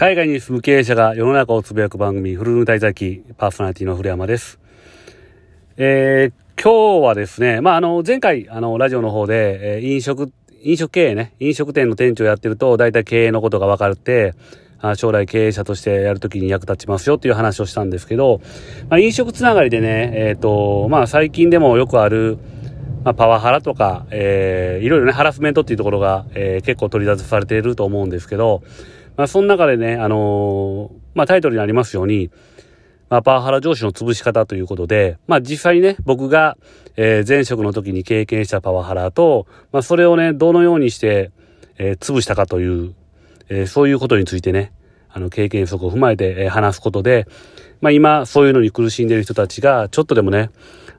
海外に住む経営者が世の中をつぶやく番組、フルルー滞在記、パーソナリティの古山です。えー、今日はですね、まあ、あの、前回、あの、ラジオの方で、えー、飲食、飲食経営ね、飲食店の店長やってると、大体経営のことが分かるって、あ将来経営者としてやるときに役立ちますよっていう話をしたんですけど、まあ、飲食つながりでね、えっ、ー、と、まあ、最近でもよくある、まあ、パワハラとか、えー、いろいろね、ハラスメントっていうところが、えー、結構取り出されていると思うんですけど、まあ、その中でね、あのー、まあ、タイトルにありますように、まあ、パワハラ上司の潰し方ということで、まあ、実際にね、僕が、えー、前職の時に経験したパワハラと、まあ、それをね、どのようにして、えー、潰したかという、えー、そういうことについてね、あの、経験則を踏まえて、えー、話すことで、まあ、今、そういうのに苦しんでいる人たちが、ちょっとでもね、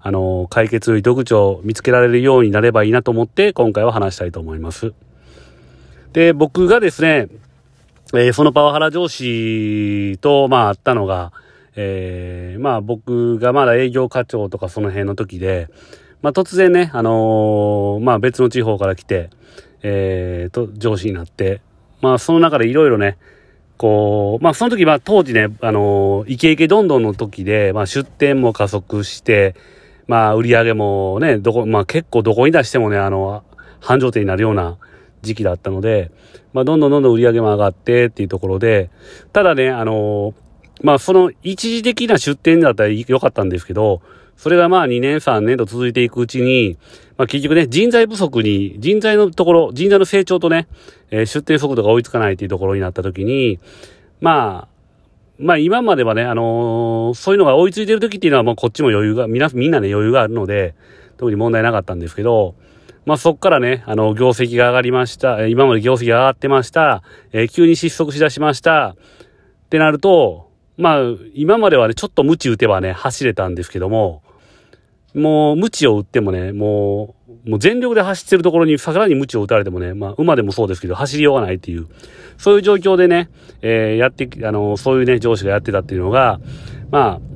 あの、解決の糸口を見つけられるようになればいいなと思って、今回は話したいと思います。で、僕がですね、えー、そのパワハラ上司と、まあ、あったのが、えー、まあ、僕がまだ営業課長とかその辺の時で、まあ、突然ね、あのー、まあ、別の地方から来て、えー、と、上司になって、まあ、その中でいろいろね、こう、まあ、その時、まあ、当時ね、あの、イケイケどんどんの時で、まあ、出店も加速して、まあ、売り上げもね、どこ、まあ、結構どこに出してもね、あの、繁盛店になるような、時期だったので、まあ、どんどんどんどん売り上げも上がってっていうところで、ただね、あのまあ、その一時的な出店だったら良かったんですけど、それがまあ2年3年と続いていくうちに、まあ結局ね、人材不足に、人材のところ、人材の成長とね、えー、出店速度が追いつかないっていうところになった時に、まあ、まあ今まではね、あのー、そういうのが追いついてる時っていうのはもうこっちも余裕が、みんな、みんなね余裕があるので、特に問題なかったんですけど、まあ、そっからね、あの、業績が上がりました。今まで業績が上がってました。えー、急に失速しだしました。ってなると、まあ、今まではね、ちょっと無知打てばね、走れたんですけども、もう、無知を打ってもね、もう、もう全力で走ってるところに、さらに無知を打たれてもね、まあ、馬でもそうですけど、走りようがないっていう、そういう状況でね、えー、やって、あの、そういうね、上司がやってたっていうのが、まあ、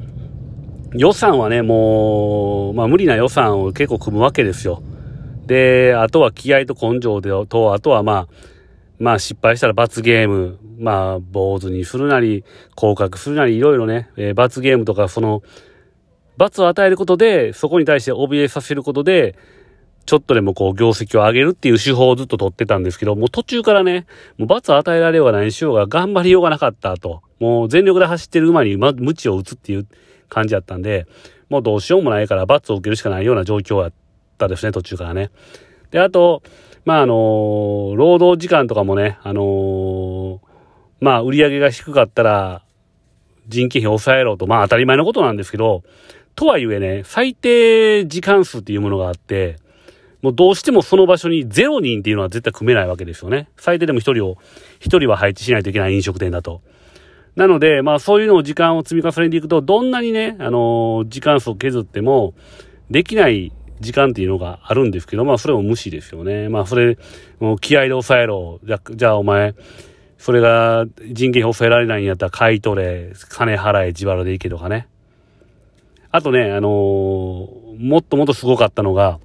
予算はね、もう、まあ無理な予算を結構組むわけですよ。で、あとは気合と根性でと、あとはまあ、まあ失敗したら罰ゲーム、まあ坊主にするなり、降格するなり、いろいろね、えー、罰ゲームとかその、罰を与えることで、そこに対して怯えさせることで、ちょっとでもこう業績を上げるっていう手法をずっと取ってたんですけど、もう途中からね、もう罰を与えられようが何しようが頑張りようがなかったと。もう全力で走ってる馬に無知を打つっていう感じだったんで、もうどうしようもないから罰を受けるしかないような状況やったですね、途中からね。で、あと、まあ、あのー、労働時間とかもね、あのー、まあ、売り上げが低かったら、人件費を抑えろと、まあ当たり前のことなんですけど、とはいえね、最低時間数っていうものがあって、もうどうしてもその場所に0人っていうのは絶対組めないわけですよね。最低でも1人を、1人は配置しないといけない飲食店だと。なので、まあそういうのを時間を積み重ねていくと、どんなにね、あのー、時間数を削っても、できない時間っていうのがあるんですけど、まあそれも無視ですよね。まあそれ、もう気合で抑えろ。じゃ、じゃあお前、それが人件費抑えられないんやったら買い取れ、金払え、自腹でいいけとかね。あとね、あのー、もっともっとすごかったのが、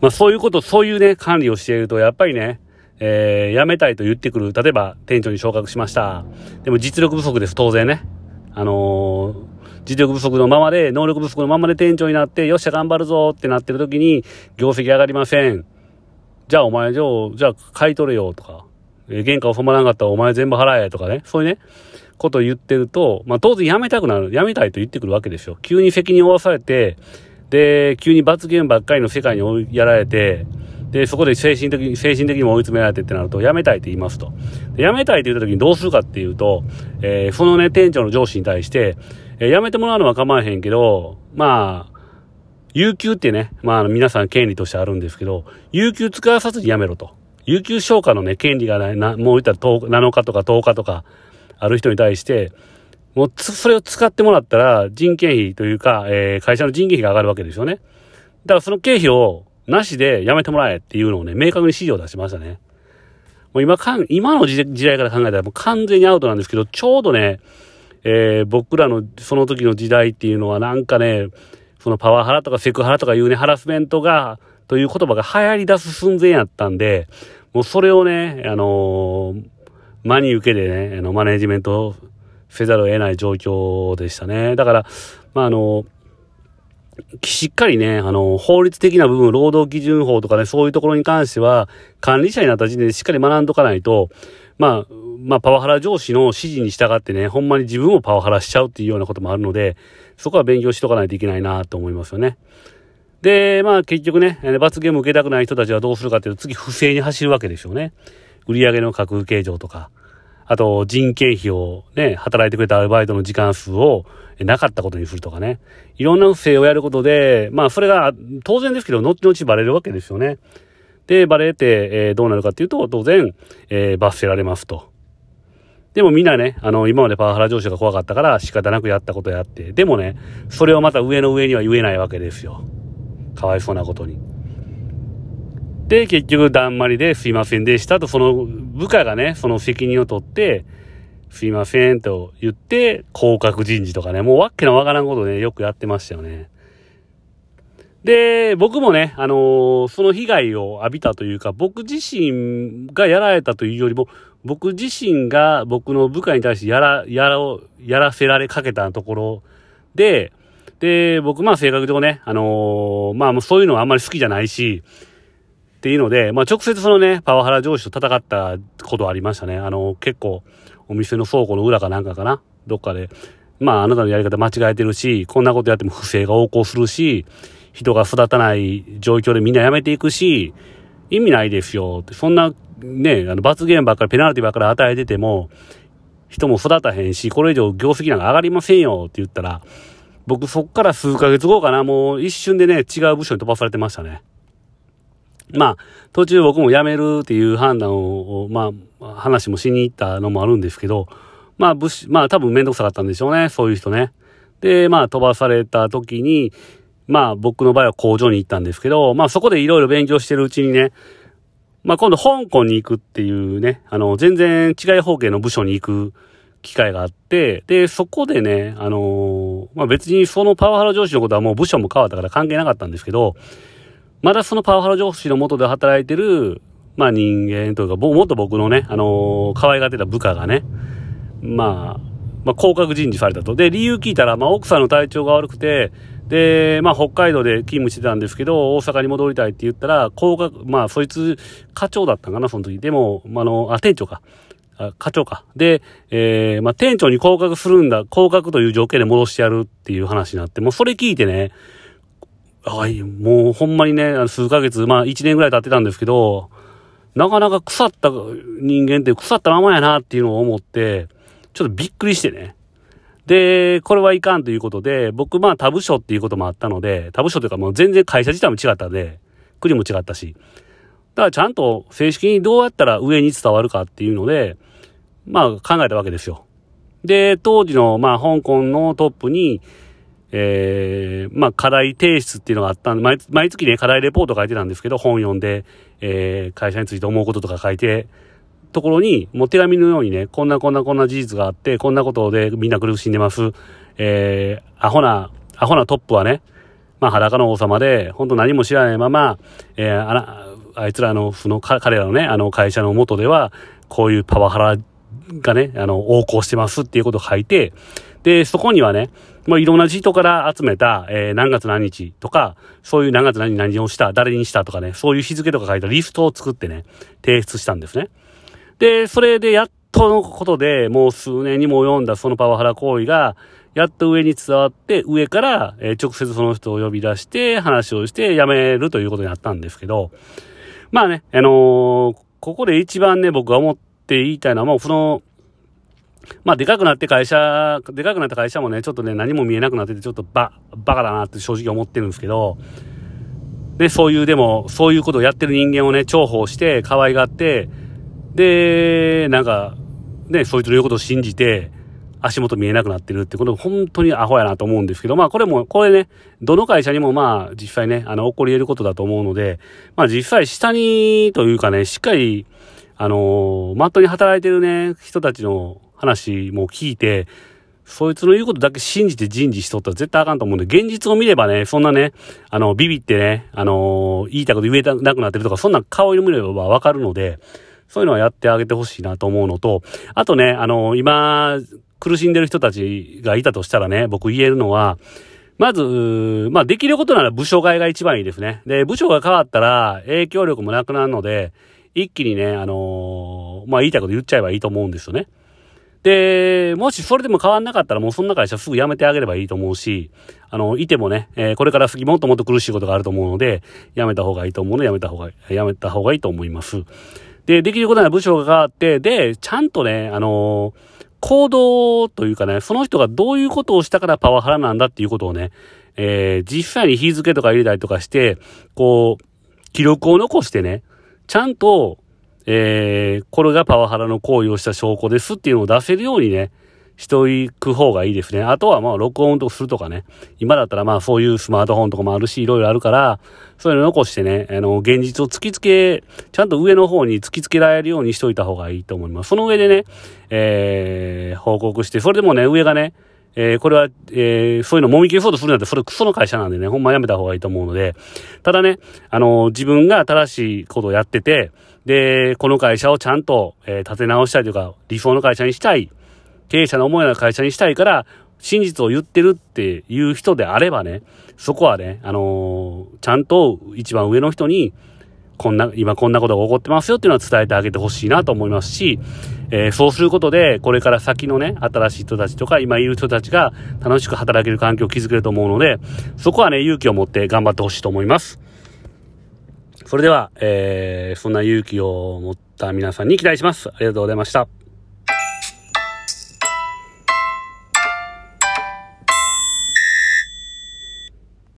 まあそういうこと、そういうね、管理をしていると、やっぱりね、えー、辞めたいと言ってくる。例えば、店長に昇格しました。でも実力不足です、当然ね。あのー実力不足のままで、能力不足のままで店長になって、よっしゃ頑張るぞってなってる時に、業績上がりません。じゃあお前、じゃあ、じゃあ買い取れよとか、え原価収まらなかったらお前全部払えとかね、そういうね、ことを言ってると、まあ当然辞めたくなる、辞めたいと言ってくるわけですよ。急に責任を負わされて、で、急に罰ゲームばっかりの世界に追いやられて、で、そこで精神的に、精神的にも追い詰められてってなると、辞めたいって言いますと。辞めたいって言った時にどうするかっていうと、えー、そのね、店長の上司に対して、えー、辞めてもらうのは構わへんけど、まあ、有給ってね、まあ皆さん権利としてあるんですけど、有給使わさずに辞めろと。有給消化のね、権利がない、な、もう言ったら7日とか10日とかある人に対して、もうそれを使ってもらったら人件費というか、えー、会社の人件費が上がるわけですよね。だからその経費をなしで辞めてもらえっていうのをね、明確に指示を出しましたね。もう今かん、今の時代から考えたらもう完全にアウトなんですけど、ちょうどね、えー、僕らのその時の時代っていうのはなんかね、そのパワハラとかセクハラとかいうね、ハラスメントが、という言葉が流行り出す寸前やったんで、もうそれをね、あのー、真に受けでね、あの、マネジメントせざるを得ない状況でしたね。だから、まあ、あの、しっかりね、あの、法律的な部分、労働基準法とかね、そういうところに関しては、管理者になった時点でしっかり学んどかないと、まあ、まあ、パワハラ上司の指示に従ってね、ほんまに自分をパワハラしちゃうっていうようなこともあるので、そこは勉強しとかないといけないなと思いますよね。で、まあ結局ね、罰ゲーム受けたくない人たちはどうするかっていうと、次不正に走るわけでしょうね。売上の架空計上とか、あと人件費をね、働いてくれたアルバイトの時間数をなかったことにするとかね。いろんな不正をやることで、まあそれが当然ですけど、後々バレるわけですよね。で、バレて、えー、どうなるかっていうと、当然、えー、罰せられますと。でもみんなね、あの、今までパワハラ上司が怖かったから仕方なくやったことやって。でもね、それをまた上の上には言えないわけですよ。かわいそうなことに。で、結局、だんまりですいませんでしたと、その部下がね、その責任を取って、すいませんと言って、降格人事とかね、もうわけのわからんことね、よくやってましたよね。で、僕もね、あのー、その被害を浴びたというか、僕自身がやられたというよりも、僕自身が僕の部下に対してやら、やら、やらせられかけたところで、で、僕まあ性格上ね、あのー、まあそういうのはあんまり好きじゃないし、っていうので、まあ直接そのね、パワハラ上司と戦ったことありましたね。あのー、結構、お店の倉庫の裏かなんかかな、どっかで、まああなたのやり方間違えてるし、こんなことやっても不正が横行するし、人が育たない状況でみんな辞めていくし、意味ないですよ、そんなね、あの罰ゲームばっかりペナルティばっかり与えてても、人も育たへんし、これ以上業績なんか上がりませんよって言ったら、僕そっから数ヶ月後かな、もう一瞬でね、違う部署に飛ばされてましたね。まあ、途中僕も辞めるっていう判断を、まあ、話もしに行ったのもあるんですけど、まあ、部署、まあ多分めんどくさかったんでしょうね、そういう人ね。で、まあ飛ばされた時に、まあ僕の場合は工場に行ったんですけど、まあそこでいろいろ勉強してるうちにね、まあ今度香港に行くっていうね、あの全然違い方形の部署に行く機会があって、で、そこでね、あのまあ別にそのパワハラ上司のことはもう部署も変わったから関係なかったんですけど、まだそのパワハラ上司の下で働いてる、まあ人間というか、もっと僕のね、あの可愛がってた部下がね、まあ、まあ、降格人事されたと。で、理由聞いたら、まあ、奥さんの体調が悪くて、で、まあ、北海道で勤務してたんですけど、大阪に戻りたいって言ったら、降格、まあ、そいつ、課長だったかな、その時。でも、まあの、あ、店長か。課長か。で、えー、まあ、店長に降格するんだ、降格という条件で戻してやるっていう話になって、もうそれ聞いてね、はい、もうほんまにね、数ヶ月、まあ、一年ぐらい経ってたんですけど、なかなか腐った人間って腐ったままやなっていうのを思って、ちょっとびっくりしてね。で、これはいかんということで、僕まあ他部署っていうこともあったので、他部署というかもう全然会社自体も違ったんで、国も違ったし。だからちゃんと正式にどうやったら上に伝わるかっていうので、まあ考えたわけですよ。で、当時のまあ香港のトップに、えー、まあ課題提出っていうのがあったんで、毎月ね課題レポート書いてたんですけど、本読んで、えー、会社について思うこととか書いて、ところに、もう手紙のようにね、こんなこんなこんな事実があって、こんなことでみんな苦しんでます。えー、アホな、アホなトップはね、まあ裸の王様で、本当何も知らないまま、えー、あらあいつらの、その、彼らのね、あの会社の元では、こういうパワハラがね、あの、横行してますっていうことを書いて、で、そこにはね、もういろんな人から集めた、えー、何月何日とか、そういう何月何何をした、誰にしたとかね、そういう日付とか書いたリストを作ってね、提出したんですね。で、それでやっとのことで、もう数年にも及んだそのパワハラ行為が、やっと上に伝わって、上から、え直接その人を呼び出して、話をして辞めるということになったんですけど、まあね、あのー、ここで一番ね、僕が思って言いたいのは、もうその、まあ、でかくなって会社、でかくなった会社もね、ちょっとね、何も見えなくなってて、ちょっとバ、バカだなって正直思ってるんですけど、で、そういう、でも、そういうことをやってる人間をね、重宝して、可愛がって、で、なんか、ね、そいつの言うことを信じて、足元見えなくなってるってこと本当にアホやなと思うんですけど、まあこれも、これね、どの会社にもまあ実際ね、あの、起こり得ることだと思うので、まあ実際下にというかね、しっかり、あのマットに働いてるね、人たちの話も聞いて、そいつの言うことだけ信じて人事しとったら絶対あかんと思うんで、現実を見ればね、そんなね、あの、ビビってね、あの言いたこと言えなくなってるとか、そんな顔色見ればわかるので、そういうのはやってあげてほしいなと思うのと、あとね、あの、今、苦しんでる人たちがいたとしたらね、僕言えるのは、まず、まあ、できることなら部署替えが一番いいですね。で、部署が変わったら影響力もなくなるので、一気にね、あのー、まあ、言いたいこと言っちゃえばいいと思うんですよね。で、もしそれでも変わんなかったらもうそんな会社すぐ辞めてあげればいいと思うし、あの、いてもね、えー、これから先もっともっと苦しいことがあると思うので、辞めた方がいいと思うので、辞めた方が、辞めた方がいいと思います。で、できることなら部署があって、で、ちゃんとね、あのー行動というかね、その人がどういうことをしたからパワハラなんだっていうことをね、えー、実際に日付とか入れたりとかして、こう、記録を残してね、ちゃんと、えー、これがパワハラの行為をした証拠ですっていうのを出せるようにね、しておく方がいいですね。あとはまあ録音とかするとかね。今だったらまあそういうスマートフォンとかもあるし、いろいろあるから、そういうの残してね、あの、現実を突きつけ、ちゃんと上の方に突きつけられるようにしといた方がいいと思います。その上でね、えー、報告して、それでもね、上がね、えー、これは、えー、そういうのもみ消そうとするなんて、それクソの会社なんでね、ほんまやめた方がいいと思うので、ただね、あの、自分が正しいことをやってて、で、この会社をちゃんと、えー、立て直したいというか、理想の会社にしたい。経営者の思いの会社にしたいから、真実を言ってるっていう人であればね、そこはね、あのー、ちゃんと一番上の人に、こんな、今こんなことが起こってますよっていうのは伝えてあげてほしいなと思いますし、えー、そうすることで、これから先のね、新しい人たちとか、今いる人たちが楽しく働ける環境を築けると思うので、そこはね、勇気を持って頑張ってほしいと思います。それでは、えー、そんな勇気を持った皆さんに期待します。ありがとうございました。